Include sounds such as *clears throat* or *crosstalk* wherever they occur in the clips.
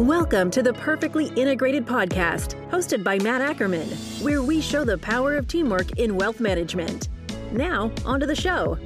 Welcome to the Perfectly Integrated Podcast, hosted by Matt Ackerman, where we show the power of teamwork in wealth management. Now, on to the show.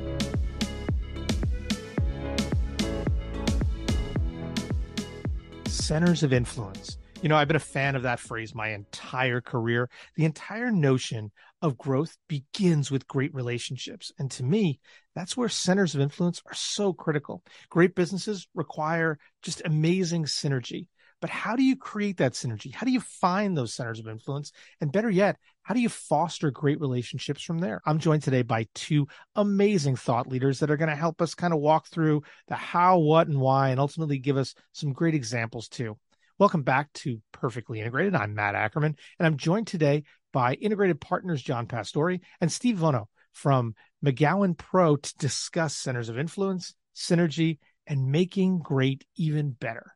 Centers of influence. You know, I've been a fan of that phrase my entire career. The entire notion of growth begins with great relationships. And to me, that's where centers of influence are so critical. Great businesses require just amazing synergy. But how do you create that synergy? How do you find those centers of influence? And better yet, how do you foster great relationships from there? I'm joined today by two amazing thought leaders that are going to help us kind of walk through the how, what, and why, and ultimately give us some great examples too. Welcome back to Perfectly Integrated. I'm Matt Ackerman, and I'm joined today by Integrated Partners John Pastore and Steve Vono from McGowan Pro to discuss centers of influence, synergy, and making great even better.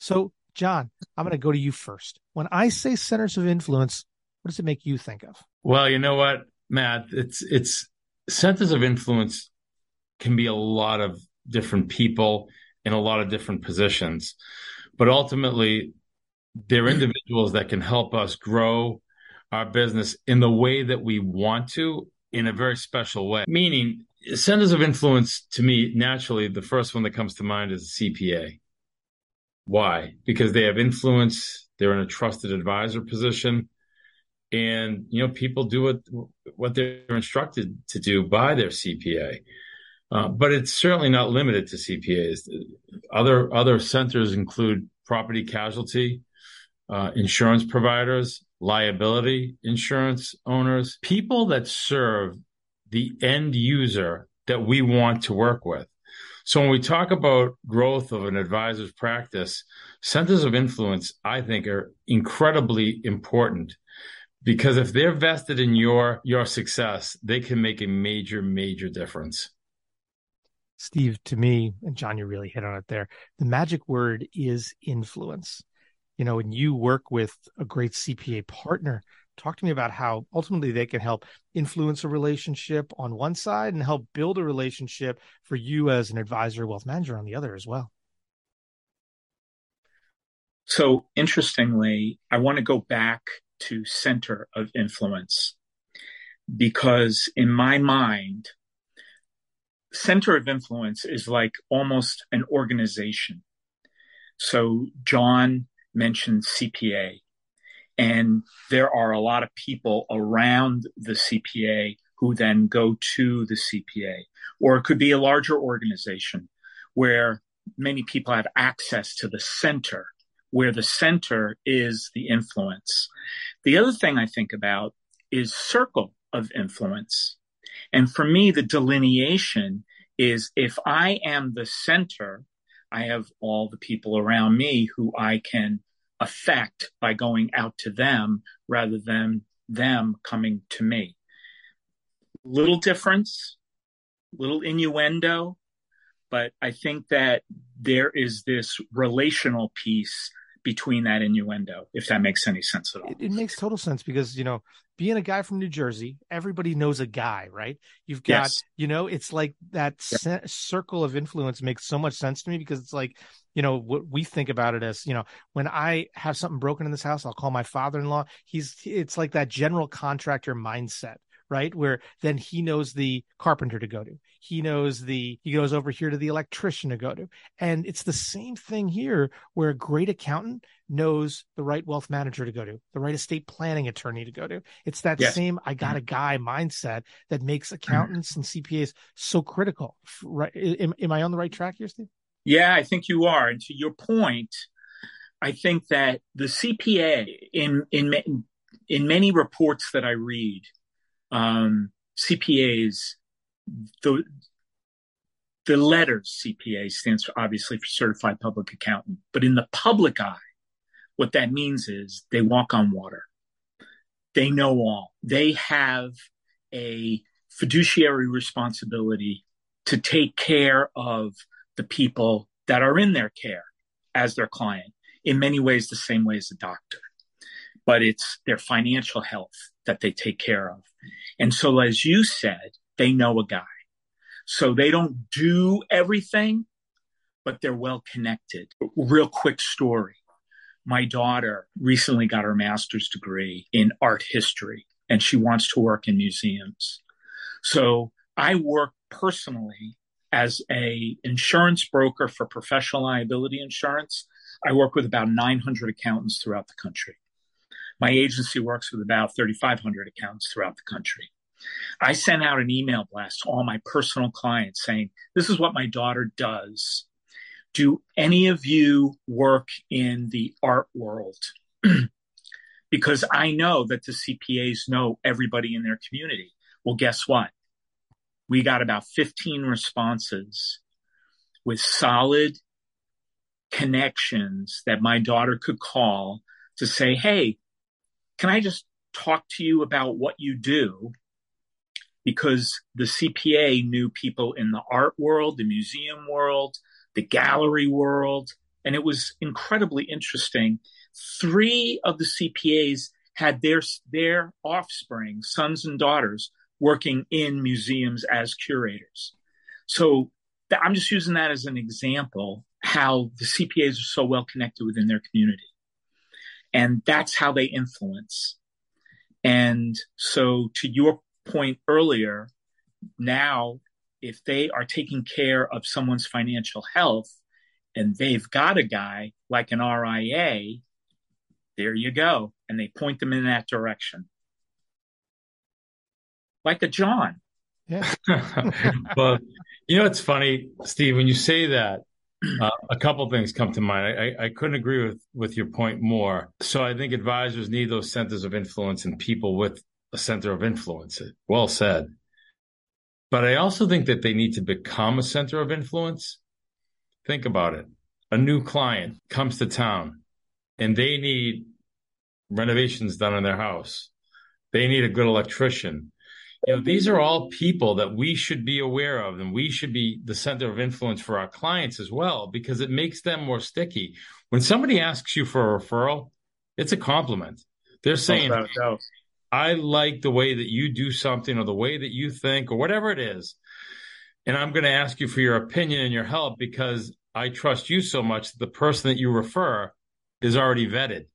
So, John, I'm going to go to you first. When I say centers of influence, what does it make you think of? Well, you know what, Matt, it's it's centers of influence can be a lot of different people in a lot of different positions, but ultimately they're individuals that can help us grow our business in the way that we want to in a very special way. Meaning, centers of influence to me, naturally, the first one that comes to mind is a CPA. Why? Because they have influence, they're in a trusted advisor position. And you know, people do what what they're instructed to do by their CPA. Uh, but it's certainly not limited to CPAs. Other other centers include property casualty, uh, insurance providers, liability insurance owners, people that serve the end user that we want to work with. So when we talk about growth of an advisor's practice, centers of influence, I think, are incredibly important because if they're vested in your your success, they can make a major, major difference. Steve, to me, and John, you really hit on it there. The magic word is influence you know, and you work with a great CPA partner, talk to me about how ultimately they can help influence a relationship on one side and help build a relationship for you as an advisor, wealth manager on the other as well. So, interestingly, I want to go back to center of influence because, in my mind, center of influence is like almost an organization. So, John mentioned CPA. And there are a lot of people around the CPA who then go to the CPA. Or it could be a larger organization where many people have access to the center, where the center is the influence. The other thing I think about is circle of influence. And for me, the delineation is if I am the center I have all the people around me who I can affect by going out to them rather than them coming to me. Little difference, little innuendo, but I think that there is this relational piece between that innuendo, if that makes any sense at all. It, it, makes total sense because, you know, being a guy from New Jersey, everybody knows a guy, right? You've got, yes. you know, it's like that yeah. circle of influence makes so much sense to me because it's like, you know, what we think about it as, you know, when I have something broken in this house, I'll call my father in law. He's, it's like that general contractor mindset right? Where then he knows the carpenter to go to. He knows the, he goes over here to the electrician to go to. And it's the same thing here where a great accountant knows the right wealth manager to go to, the right estate planning attorney to go to. It's that yes. same, I got mm-hmm. a guy mindset that makes mm-hmm. accountants and CPAs so critical. Right. Am, am I on the right track here, Steve? Yeah, I think you are. And to your point, I think that the CPA in in in many reports that I read, um, CPAs, the the letters CPA stands for obviously for certified public accountant, but in the public eye, what that means is they walk on water. They know all. They have a fiduciary responsibility to take care of the people that are in their care as their client. In many ways, the same way as a doctor, but it's their financial health that they take care of. And so, as you said, they know a guy. So they don't do everything, but they're well connected. Real quick story. my daughter recently got her master's degree in art history and she wants to work in museums. So I work personally as a insurance broker for professional liability insurance. I work with about 900 accountants throughout the country. My agency works with about 3,500 accounts throughout the country. I sent out an email blast to all my personal clients saying, This is what my daughter does. Do any of you work in the art world? *clears throat* because I know that the CPAs know everybody in their community. Well, guess what? We got about 15 responses with solid connections that my daughter could call to say, Hey, can I just talk to you about what you do? Because the CPA knew people in the art world, the museum world, the gallery world, and it was incredibly interesting. Three of the CPAs had their their offspring, sons and daughters, working in museums as curators. So I'm just using that as an example how the CPAs are so well connected within their community. And that's how they influence. And so to your point earlier, now if they are taking care of someone's financial health and they've got a guy like an RIA, there you go. And they point them in that direction. Like a John. Yeah. *laughs* well, you know, it's funny, Steve, when you say that, uh, a couple things come to mind. I, I couldn't agree with, with your point more. So I think advisors need those centers of influence and people with a center of influence. Well said. But I also think that they need to become a center of influence. Think about it. A new client comes to town and they need renovations done in their house. They need a good electrician. You know, these are all people that we should be aware of and we should be the center of influence for our clients as well because it makes them more sticky. When somebody asks you for a referral, it's a compliment. They're saying, I like the way that you do something or the way that you think or whatever it is. And I'm going to ask you for your opinion and your help because I trust you so much that the person that you refer is already vetted.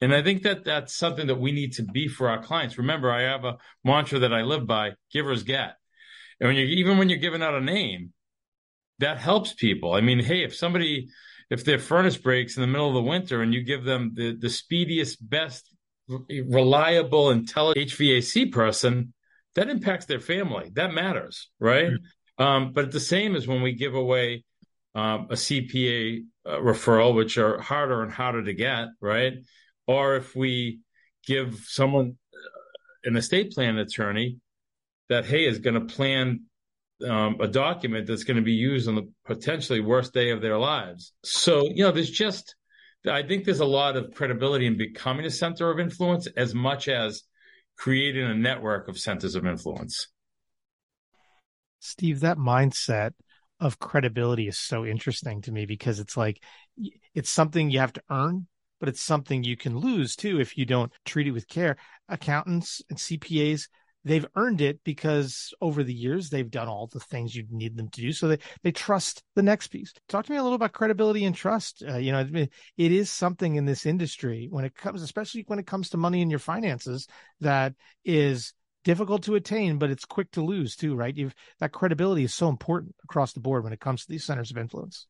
And I think that that's something that we need to be for our clients. Remember, I have a mantra that I live by: givers get. And when you even when you're giving out a name, that helps people. I mean, hey, if somebody if their furnace breaks in the middle of the winter and you give them the the speediest, best, reliable, intelligent HVAC person, that impacts their family. That matters, right? Mm-hmm. Um, but the same as when we give away um, a CPA uh, referral, which are harder and harder to get, right? Or if we give someone uh, an estate plan attorney that hey is going to plan um, a document that's going to be used on the potentially worst day of their lives. So you know, there's just I think there's a lot of credibility in becoming a center of influence as much as creating a network of centers of influence. Steve, that mindset of credibility is so interesting to me because it's like it's something you have to earn but it's something you can lose too if you don't treat it with care. Accountants and CPAs, they've earned it because over the years they've done all the things you need them to do. So they, they trust the next piece. Talk to me a little about credibility and trust. Uh, you know, it is something in this industry when it comes, especially when it comes to money in your finances, that is difficult to attain, but it's quick to lose too, right? You've that credibility is so important across the board when it comes to these centers of influence.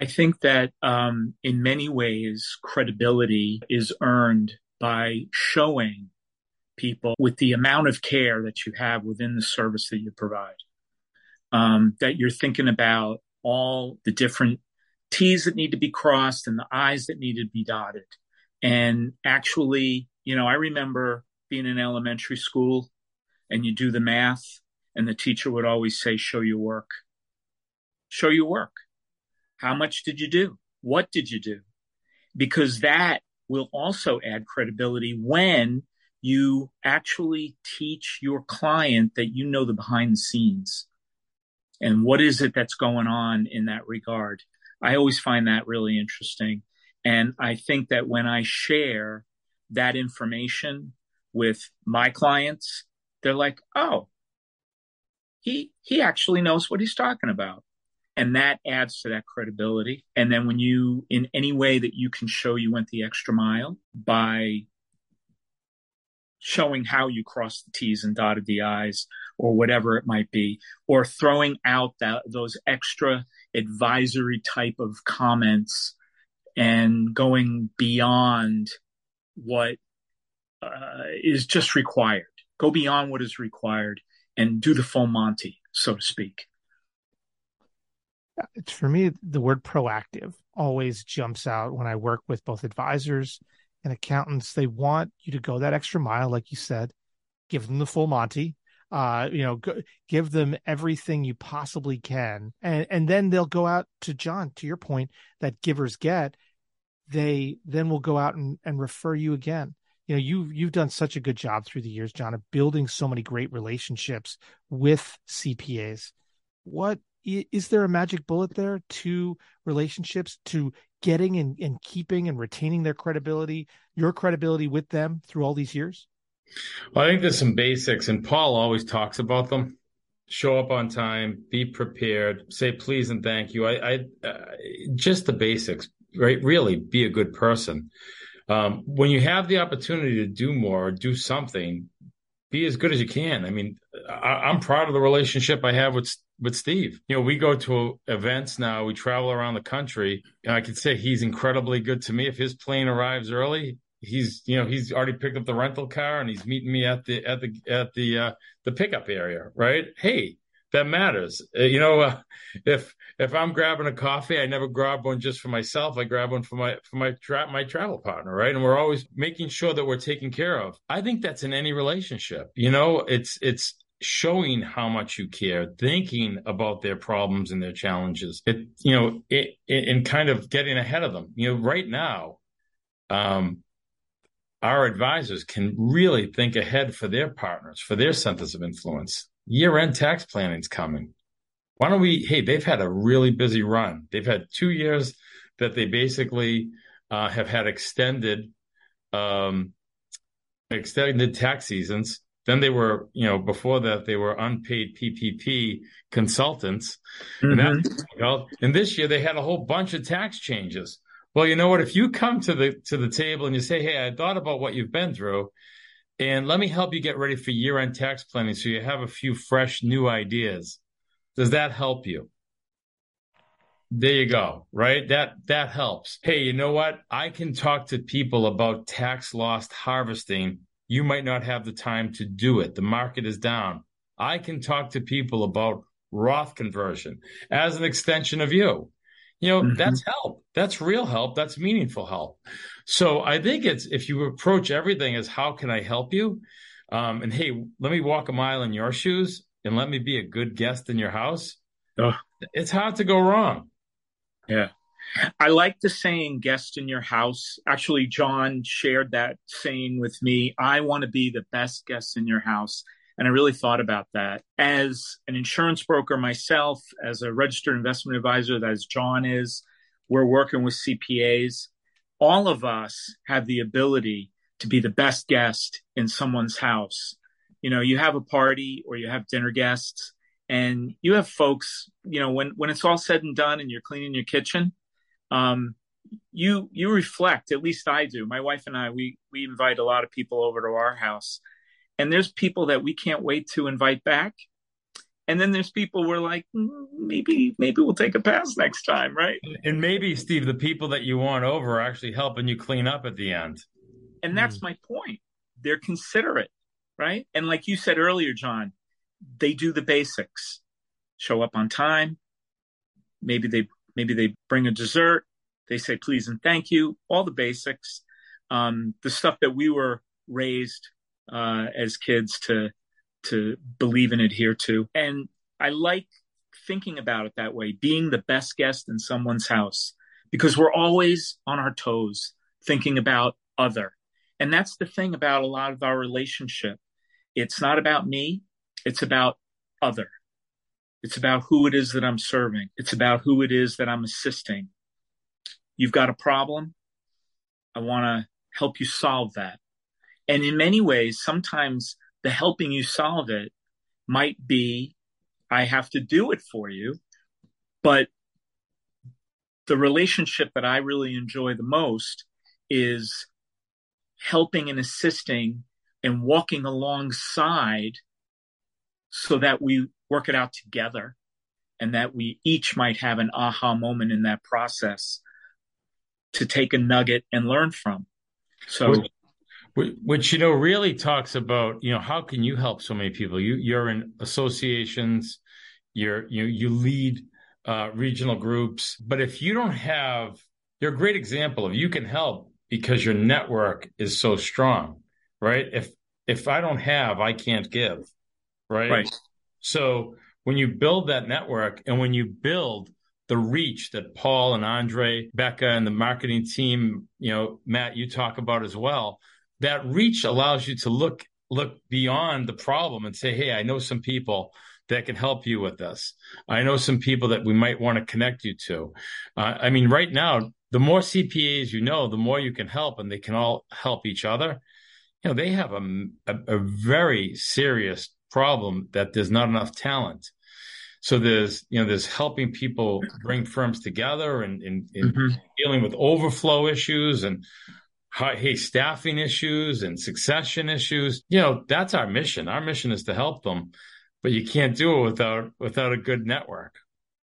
I think that um, in many ways, credibility is earned by showing people with the amount of care that you have within the service that you provide, um, that you're thinking about all the different T's that need to be crossed and the I's that need to be dotted. And actually, you know, I remember being in elementary school and you do the math, and the teacher would always say, Show your work. Show your work how much did you do? What did you do? Because that will also add credibility when you actually teach your client that you know the behind the scenes and what is it that's going on in that regard. I always find that really interesting. And I think that when I share that information with my clients, they're like, oh, he, he actually knows what he's talking about And that adds to that credibility. And then when you, in any way that you can show you went the extra mile by showing how you crossed the T's and dotted the I's or whatever it might be, or throwing out that, those extra advisory type of comments and going beyond what uh, is just required. Go beyond what is required and do the full Monty, so to speak. For me, the word proactive always jumps out when I work with both advisors and accountants. They want you to go that extra mile, like you said, give them the full Monty, uh, you know, go, give them everything you possibly can. And, and then they'll go out to John, to your point, that givers get, they then will go out and, and refer you again. You know, you you've done such a good job through the years, John, of building so many great relationships with CPAs. What is there a magic bullet there to relationships to getting and, and keeping and retaining their credibility, your credibility with them through all these years? Well, I think there's some basics, and Paul always talks about them. Show up on time, be prepared, say please and thank you. I, I uh, just the basics, right? Really, be a good person. Um, when you have the opportunity to do more, do something, be as good as you can. I mean, I, am proud of the relationship I have with with Steve. You know, we go to events now. We travel around the country. and I can say he's incredibly good to me. If his plane arrives early, he's you know he's already picked up the rental car and he's meeting me at the at the at the uh, the pickup area. Right? Hey, that matters. Uh, you know, uh, if if I'm grabbing a coffee, I never grab one just for myself. I grab one for my for my my travel partner, right? And we're always making sure that we're taken care of. I think that's in any relationship. You know, it's it's showing how much you care, thinking about their problems and their challenges. It you know, it, it and kind of getting ahead of them. You know, right now, um, our advisors can really think ahead for their partners, for their centers of influence year end tax planning is coming. Why don't we? Hey, they've had a really busy run. They've had two years that they basically uh, have had extended, um, extended tax seasons. Then they were, you know, before that they were unpaid PPP consultants, mm-hmm. and, that, and this year they had a whole bunch of tax changes. Well, you know what? If you come to the to the table and you say, "Hey, I thought about what you've been through," And let me help you get ready for year end tax planning so you have a few fresh new ideas. Does that help you? There you go, right? That that helps. Hey, you know what? I can talk to people about tax loss harvesting. You might not have the time to do it. The market is down. I can talk to people about Roth conversion as an extension of you. You know, mm-hmm. that's help. That's real help. That's meaningful help. So I think it's if you approach everything as how can I help you? Um, and hey, let me walk a mile in your shoes and let me be a good guest in your house. Oh. It's hard to go wrong. Yeah. I like the saying guest in your house. Actually, John shared that saying with me. I want to be the best guest in your house. And I really thought about that. As an insurance broker myself, as a registered investment advisor, as John is, we're working with CPAs. All of us have the ability to be the best guest in someone's house. You know, you have a party or you have dinner guests and you have folks, you know, when, when it's all said and done and you're cleaning your kitchen, um, you, you reflect, at least I do. My wife and I, we, we invite a lot of people over to our house and there's people that we can't wait to invite back. And then there's people we're like, mm, maybe, maybe we'll take a pass next time, right? And maybe, Steve, the people that you want over are actually helping you clean up at the end. And that's mm. my point. They're considerate, right? And like you said earlier, John, they do the basics. Show up on time. Maybe they maybe they bring a dessert. They say please and thank you. All the basics. Um, the stuff that we were raised uh, as kids to to believe and adhere to. And I like thinking about it that way, being the best guest in someone's house, because we're always on our toes thinking about other. And that's the thing about a lot of our relationship. It's not about me. It's about other. It's about who it is that I'm serving. It's about who it is that I'm assisting. You've got a problem. I want to help you solve that. And in many ways, sometimes the helping you solve it might be, I have to do it for you, But the relationship that I really enjoy the most is helping and assisting and walking alongside so that we work it out together and that we each might have an aha moment in that process to take a nugget and learn from. So, which, which, you know really talks about you know how can you help so many people? You you're in associations, you're you you lead uh, regional groups, but if you don't have, you're a great example of you can help because your network is so strong, right? If if I don't have, I can't give, right? Right. So when you build that network and when you build the reach that Paul and Andre, Becca, and the marketing team, you know, Matt, you talk about as well, that reach allows you to look look beyond the problem and say, hey, I know some people that can help you with this. I know some people that we might want to connect you to. Uh, I mean, right now, the more CPAs you know, the more you can help, and they can all help each other. You know, they have a, a, a very serious problem that there's not enough talent. So there's, you know, there's helping people bring firms together and, and, and mm-hmm. dealing with overflow issues and hey, staffing issues and succession issues. You know, that's our mission. Our mission is to help them, but you can't do it without without a good network.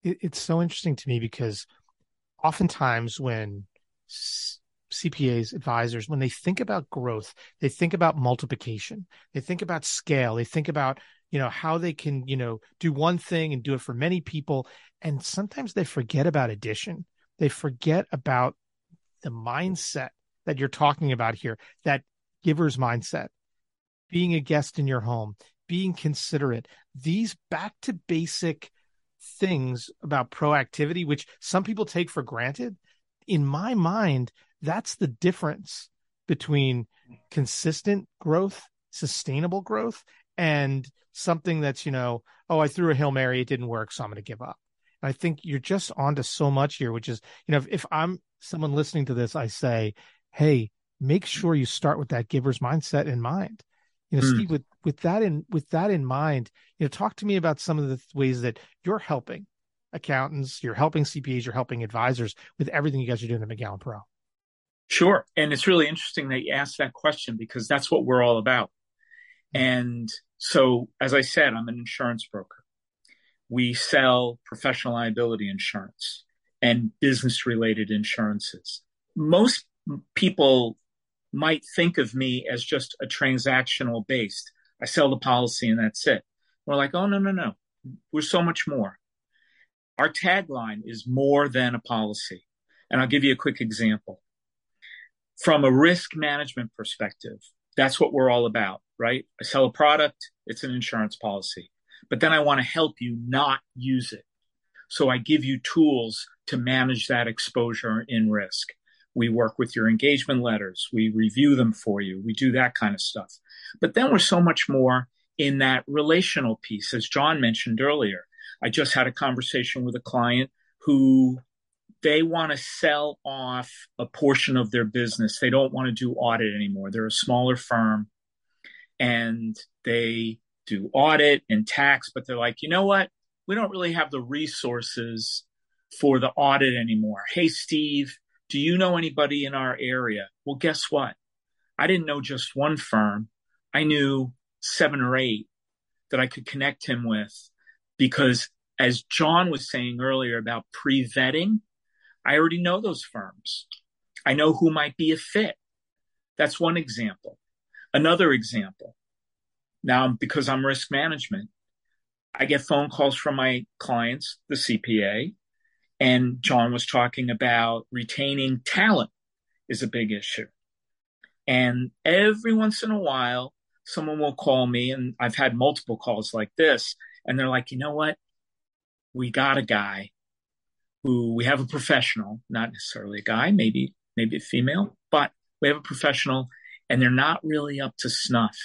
It's so interesting to me because oftentimes when CPAs, advisors, when they think about growth, they think about multiplication, they think about scale, they think about, you know, how they can, you know, do one thing and do it for many people. And sometimes they forget about addition. They forget about the mindset that you're talking about here, that giver's mindset, being a guest in your home, being considerate, these back to basic things about proactivity, which some people take for granted, in my mind, that's the difference between consistent growth, sustainable growth, and something that's, you know, oh, I threw a Hail Mary, it didn't work, so I'm going to give up. And I think you're just onto so much here, which is, you know, if, if I'm someone listening to this, I say, hey, make sure you start with that giver's mindset in mind you know mm. steve with with that in with that in mind you know talk to me about some of the ways that you're helping accountants you're helping cpas you're helping advisors with everything you guys are doing at mcgowan pro sure and it's really interesting that you asked that question because that's what we're all about mm-hmm. and so as i said i'm an insurance broker we sell professional liability insurance and business related insurances most people might think of me as just a transactional based. I sell the policy and that's it. We're like, oh, no, no, no. We're so much more. Our tagline is more than a policy. And I'll give you a quick example. From a risk management perspective, that's what we're all about, right? I sell a product, it's an insurance policy. But then I want to help you not use it. So I give you tools to manage that exposure in risk. We work with your engagement letters. We review them for you. We do that kind of stuff. But then we're so much more in that relational piece, as John mentioned earlier. I just had a conversation with a client who they want to sell off a portion of their business. They don't want to do audit anymore. They're a smaller firm and they do audit and tax, but they're like, you know what? We don't really have the resources for the audit anymore. Hey, Steve, do you know anybody in our area? Well, guess what? I didn't know just one firm. I knew seven or eight that I could connect him with because, as John was saying earlier about pre vetting, I already know those firms. I know who might be a fit. That's one example. Another example. Now, because I'm risk management, I get phone calls from my clients, the CPA, and John was talking about retaining talent is a big issue. And every once in a while, someone will call me, and I've had multiple calls like this, and they're like, you know what? We got a guy who we have a professional, not necessarily a guy, maybe maybe a female, but we have a professional, and they're not really up to snuff.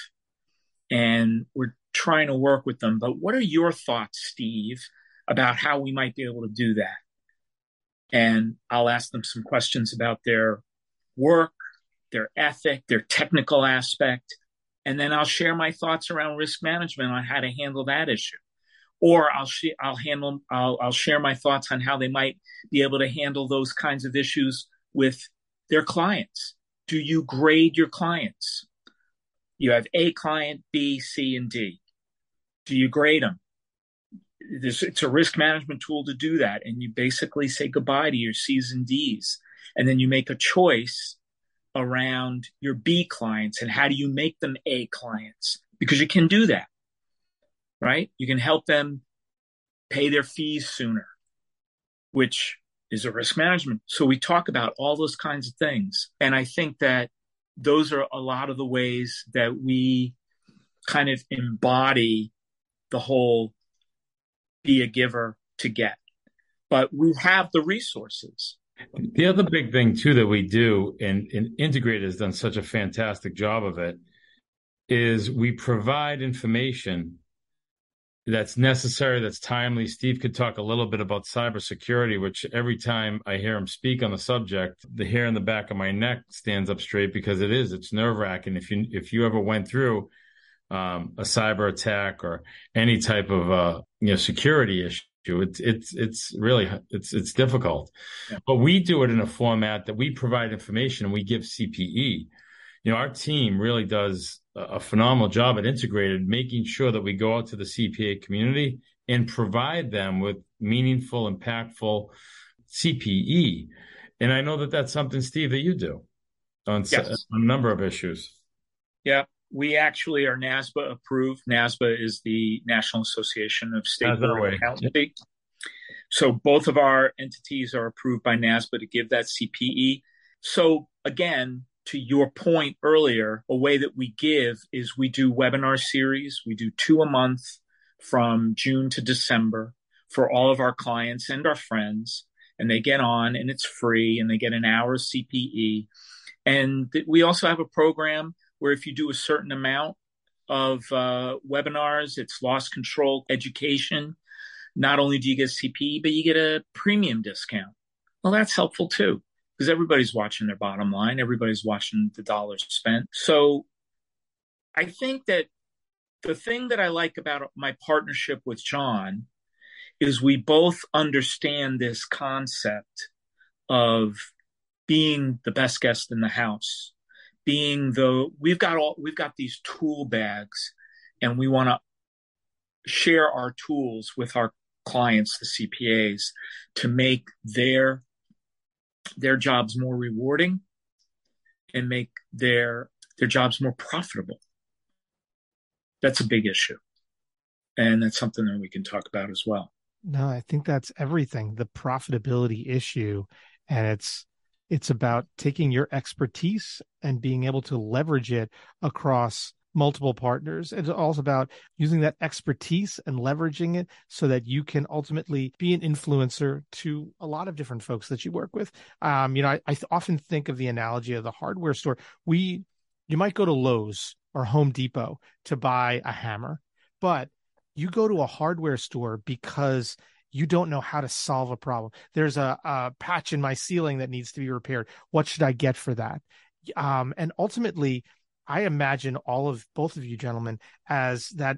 And we're trying to work with them. But what are your thoughts, Steve, about how we might be able to do that? and I'll ask them some questions about their work, their ethic, their technical aspect, and then I'll share my thoughts around risk management on how to handle that issue. Or I'll sh- I'll handle I'll I'll share my thoughts on how they might be able to handle those kinds of issues with their clients. Do you grade your clients? You have A client, B, C, and D. Do you grade them? it's a risk management tool to do that. And you basically say goodbye to your C's and D's. And then you make a choice around your B clients and how do you make them A clients? Because you can do that, right? You can help them pay their fees sooner, which is a risk management. So we talk about all those kinds of things. And I think that those are a lot of the ways that we kind of embody the whole be a giver to get. But we have the resources. The other big thing too that we do, and, and Integrate has done such a fantastic job of it, is we provide information that's necessary, that's timely. Steve could talk a little bit about cybersecurity, which every time I hear him speak on the subject, the hair in the back of my neck stands up straight because it is. It's nerve wracking. If you if you ever went through um, a cyber attack or any type of uh, you know security issue. It's it's it's really it's it's difficult, yeah. but we do it in a format that we provide information and we give CPE. You know, our team really does a phenomenal job at integrated, making sure that we go out to the CPA community and provide them with meaningful, impactful CPE. And I know that that's something, Steve, that you do on, yes. a number of issues. Yeah, we actually are NASBA approved. NASBA is the National Association of State Board Accountancy. So both of our entities are approved by NASBA to give that CPE. So again, to your point earlier, a way that we give is we do webinar series. We do two a month from June to December for all of our clients and our friends. And they get on and it's free and they get an hour of CPE. And we also have a program where if you do a certain amount of uh, webinars, it's loss control education. Not only do you get CPE, but you get a premium discount. Well, that's helpful too, because everybody's watching their bottom line, everybody's watching the dollars spent. So I think that the thing that I like about my partnership with John is we both understand this concept of being the best guest in the house being the we've got all we've got these tool bags and we want to share our tools with our clients the cpas to make their their jobs more rewarding and make their their jobs more profitable. That's a big issue. And that's something that we can talk about as well. No i think that's everything the profitability issue. And it's it's about taking your expertise and being able to leverage it across multiple partners. It's also about using that expertise and leveraging it so that you can ultimately be an influencer to a lot of different folks that you work with. Um, you know, I, I often think of the analogy of the hardware store. We, you might go to Lowe's or Home Depot to buy a hammer, but you go to a hardware store because you don't know how to solve a problem. There's a, a patch in my ceiling that needs to be repaired. What should I get for that? Um, and ultimately, I imagine all of both of you gentlemen as that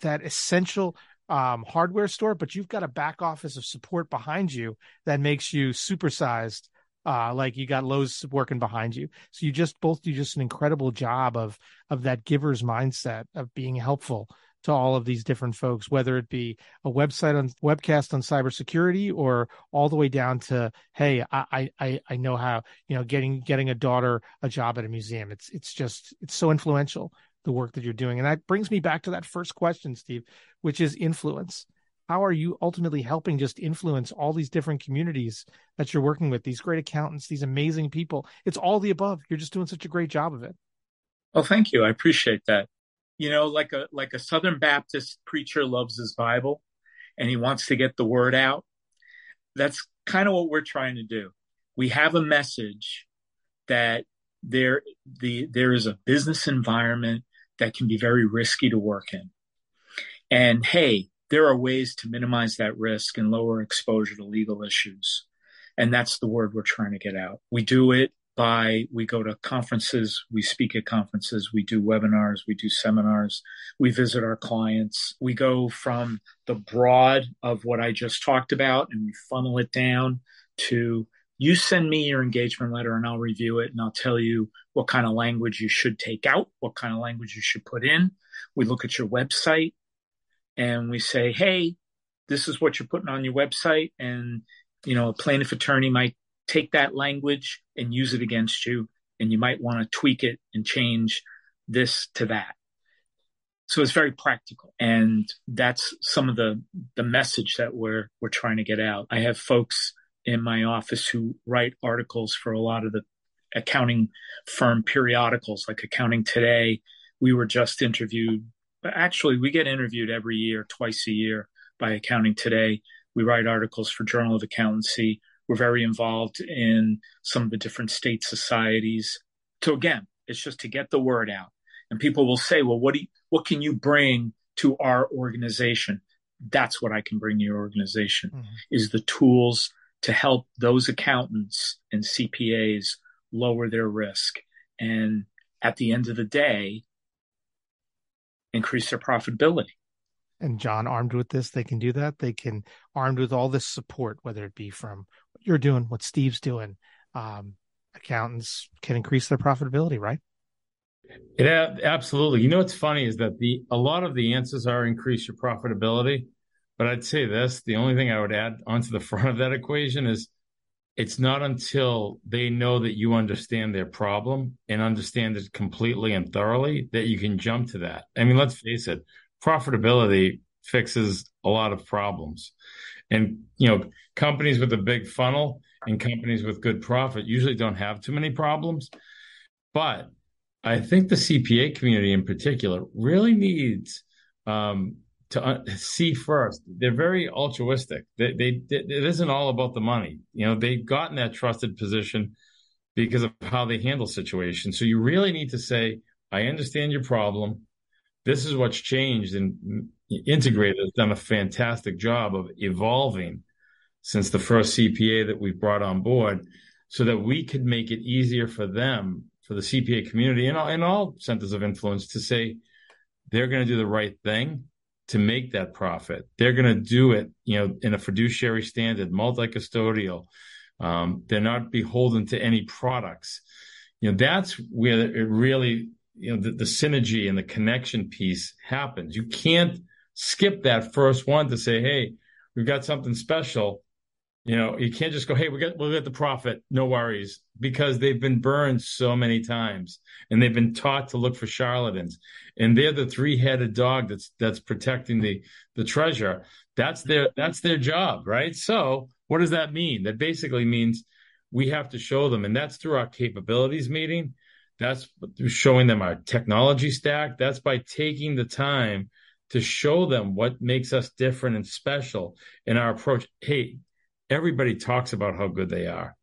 that essential um, hardware store, but you've got a back office of support behind you that makes you supersized. Uh, like you got Lowe's working behind you, so you just both do just an incredible job of of that giver's mindset of being helpful to all of these different folks, whether it be a website on webcast on cybersecurity or all the way down to, hey, I, I, I know how, you know, getting, getting a daughter a job at a museum. It's, it's just, it's so influential, the work that you're doing. And that brings me back to that first question, Steve, which is influence. How are you ultimately helping just influence all these different communities that you're working with, these great accountants, these amazing people? It's all the above. You're just doing such a great job of it. Well, thank you. I appreciate that you know, like a like a Southern Baptist preacher loves his Bible and he wants to get the word out. That's kind of what we're trying to do. We have a message that there the there is a business environment that can be very risky to work in. And hey, there are ways to minimize that risk and lower exposure to legal issues. And that's the word we're trying to get out. We do it by we go to conferences, we speak at conferences, we do webinars, we do seminars, we visit our clients. We go from the broad of what I just talked about and we funnel it down to you send me your engagement letter and I'll review it and I'll tell you what kind of language you should take out, what kind of language you should put in. We look at your website and we say, Hey, this is what you're putting on your website. And, you know, a plaintiff attorney might take that language and use it against you. And you might want to tweak it and change this to that. So it's very practical. And that's some of the, the message that we're, we're trying to get out. I have folks in my office who write articles for a lot of the accounting firm periodicals like Accounting Today. We were just interviewed. Actually, we get interviewed every year, twice a year by Accounting Today. We write articles for Journal of Accountancy. We're very involved in some of the different state societies. So again, it's just to get the word out. And people will say, well, what do you, what can you bring to our organization? That's what I can bring to your organization mm-hmm. is the tools to help those accountants and CPAs lower their risk. And at the end of the day, increase their profitability and John armed with this, they can do that. They can armed with all this support, whether it be from you're doing, what Steve's doing. Um, accountants can increase their profitability, right? Yeah, absolutely. You know what's funny is that the a lot of the answers are increase your profitability, but I'd say this: the only thing I would add onto the *laughs* front of that equation is it's not until they know that you understand their problem and understand it completely and thoroughly that you can jump to that. I mean, let's face it, profitability fixes a lot of problems. And, you know, companies with a big funnel and companies with good profit usually don't have too many problems. But I think the CPA community in particular really needs um, to uh, see first. They're very altruistic. They, they, it isn't all about the money. You know, they've gotten that trusted position because of how they handle situations. So you really need to say, I understand your problem this is what's changed and integrated has done a fantastic job of evolving since the first CPA that we brought on board so that we could make it easier for them, for the CPA community and all, and all centers of influence to say they're going to do the right thing to make that profit. They're going to do it, you know, in a fiduciary standard, multi-custodial. Um, they're not beholden to any products. You know, that's where it really you know the, the synergy and the connection piece happens. You can't skip that first one to say, "Hey, we've got something special." You know, you can't just go, "Hey, we got we'll get the profit, no worries," because they've been burned so many times and they've been taught to look for charlatans, and they're the three-headed dog that's that's protecting the the treasure. That's their that's their job, right? So, what does that mean? That basically means we have to show them, and that's through our capabilities meeting that's showing them our technology stack. That's by taking the time to show them what makes us different and special in our approach. Hey, everybody talks about how good they are,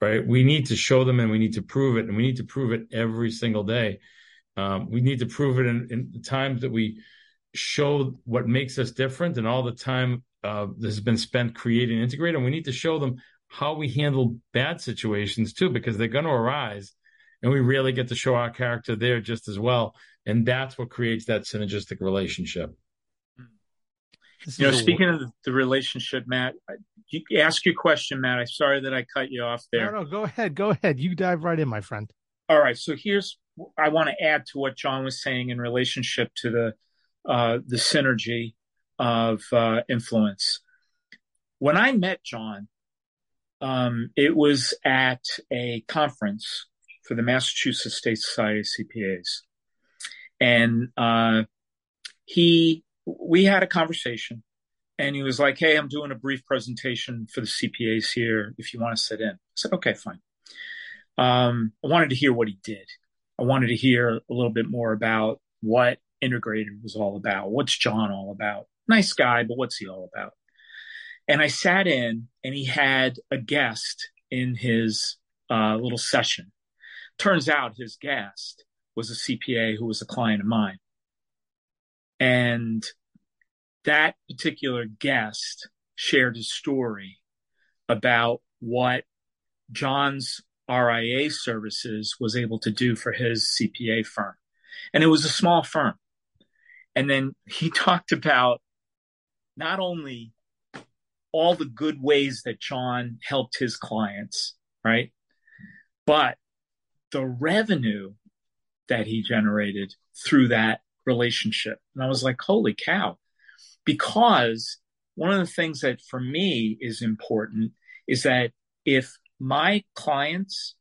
right? We need to show them and we need to prove it, and we need to prove it every single day. Um, we need to prove it in, in, the times that we show what makes us different and all the time uh, that has been spent creating and integrating. We need to show them how we handle bad situations too, because they're going to arise and we really get to show our character there just as well. And that's what creates that synergistic relationship. you know, speaking of the relationship, Matt, you ask your question, Matt. I'm sorry that I cut you off there. No, no, go ahead. Go ahead. You dive right in, my friend. All right. So here's I want to add to what John was saying in relationship to the uh, the synergy of uh, influence. When I met John, um, it was at a conference for the Massachusetts State Society of CPAs. And uh, he, we had a conversation and he was like, Hey, I'm doing a brief presentation for the CPAs here if you want to sit in. I said, Okay, fine. Um, I wanted to hear what he did. I wanted to hear a little bit more about what integrated was all about. What's John all about? Nice guy, but what's he all about? And I sat in and he had a guest in his uh, little session. Turns out his guest was a CPA who was a client of mine. And that particular guest shared his story about what John's RIA services was able to do for his CPA firm. And it was a small firm. And then he *laughs* talked about not only all the good ways that John helped his clients, right? But the revenue that he generated through that relationship. And I was like, holy cow. Because one of the things that for me is important is that if my clients,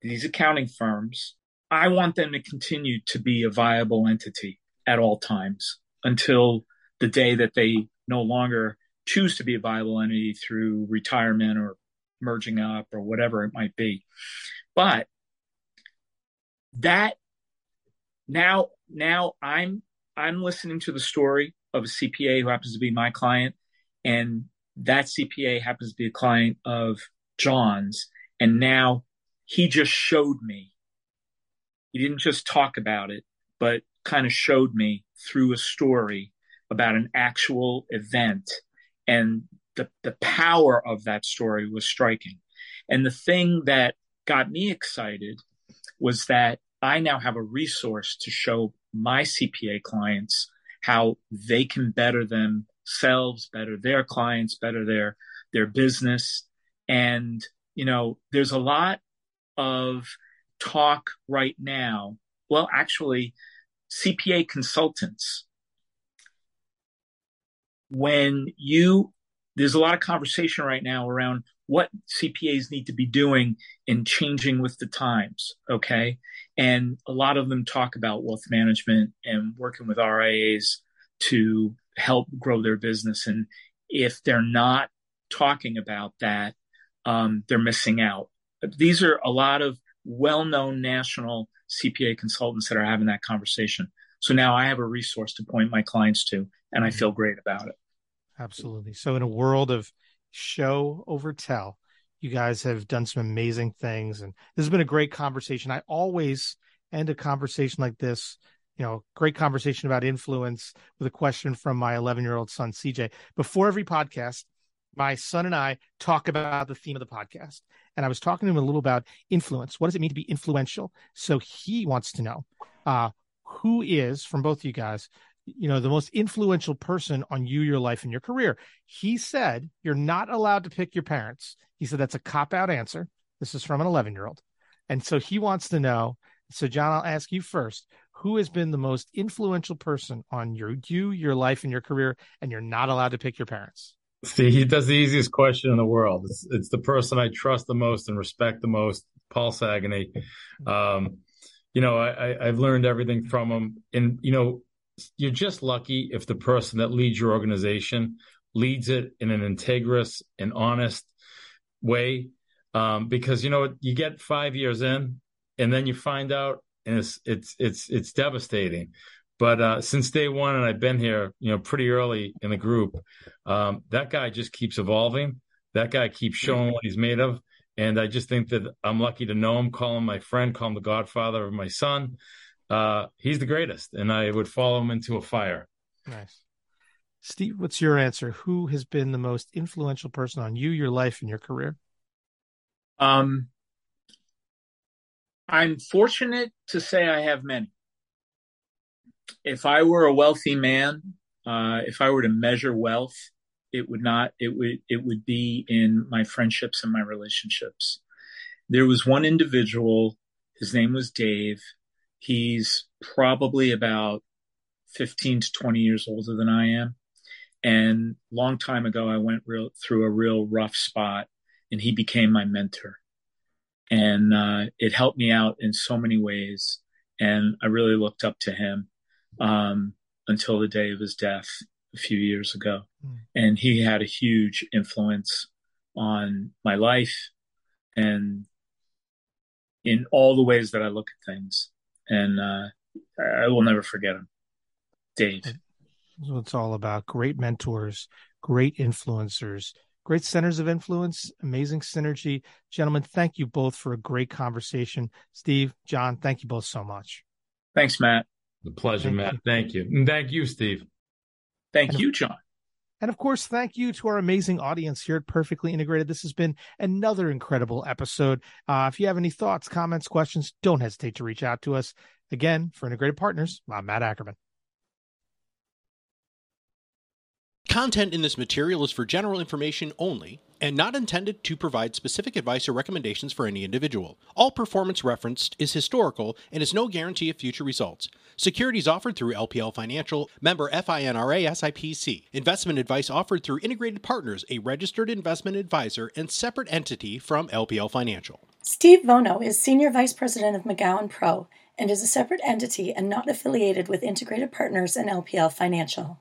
these accounting firms, I want them to continue to be a viable entity at all times until the day that they no longer choose to be a viable entity through retirement or merging up or whatever it might be. But that now now I'm I'm listening to the story of a CPA who happens to be my client and that CPA happens to be a client of John's. And now he just showed me. He didn't just talk about it but kind of showed me through a story about an actual event. And the the power of that story was striking. And the thing that got me excited was that I now have a resource to show my CPA clients how they can better themselves, better their clients, better their their business. And you know, there's a lot of talk right now. Well, actually, CPA consultants. When you there's a lot of conversation right now around what CPAs need to be doing in changing with the times. Okay. And a lot of them talk about wealth management and working with RIAs to help grow their business. And if they're not talking about that, um, they're missing out. These are a lot of well known national CPA consultants that are having that conversation. So now I have a resource to point my clients to, and I feel great about it. Absolutely. So, in a world of show over tell, you guys have done some amazing things, and this has been a great conversation. I always end a conversation like this, you know, great conversation about influence with a question from my 11 year old son, CJ. Before every podcast, my son and I talk about the theme of the podcast. And I was talking to him a little about influence. What does it mean to be influential? So he wants to know uh, who is, from both of you guys, you know, the most influential person on you, your life, and your career. He said, You're not allowed to pick your parents. He said, That's a cop out answer. This is from an 11 year old. And so he wants to know. So, John, I'll ask you first who has been the most influential person on your you, your life, and your career, and you're not allowed to pick your parents? See, he does the easiest question in the world. It's, it's the person I trust the most and respect the most, Paul Saganey. Um, you know, I, I, have learned everything from him. And, you know, you're just lucky if the person that leads your organization leads it in an integrous and honest way. Um, because, you know, you get five years in and then you find out and it's, it's, it's, it's devastating. But uh, since day one, and I've been here, you know, pretty early in the group, um, that guy just keeps evolving. That guy keeps showing what he's made of. And I just think that I'm lucky to know him, call him my friend, call him the godfather of my son. Uh, he's the greatest, and I would follow him into a fire. Nice. Steve, what's your answer? Who has been the most influential person on you, your life, and your career? Um, I'm fortunate to say I have many. If I were a wealthy man, uh, if I were to measure wealth, it would not it would it would be in my friendships and my relationships there was one individual his name was dave he's probably about 15 to 20 years older than i am and long time ago i went real through a real rough spot and he became my mentor and uh, it helped me out in so many ways and i really looked up to him um, until the day of his death a few years ago. Mm. And he had a huge influence on my life and in all the ways that I look at things. And uh, I will never forget him. Dave. That's what it's all about. Great mentors, great influencers, great centers of influence, amazing synergy. Gentlemen, thank you both for a great conversation. Steve, John, thank you both so much. Thanks, Matt. The pleasure, thank Matt. You. Thank you. And thank you, Steve. Thank and you, John. And of course, thank you to our amazing audience here at Perfectly Integrated. This has been another incredible episode. Uh, if you have any thoughts, comments, questions, don't hesitate to reach out to us. Again, for Integrated Partners, I'm Matt Ackerman. Content in this material is for general information only and not intended to provide specific advice or recommendations for any individual. All performance referenced is historical and is no guarantee of future results. Securities offered through LPL Financial, member FINRA SIPC. Investment advice offered through Integrated Partners, a registered investment advisor and separate entity from LPL Financial. Steve Vono is Senior Vice President of McGowan Pro and is a separate entity and not affiliated with Integrated Partners and LPL Financial.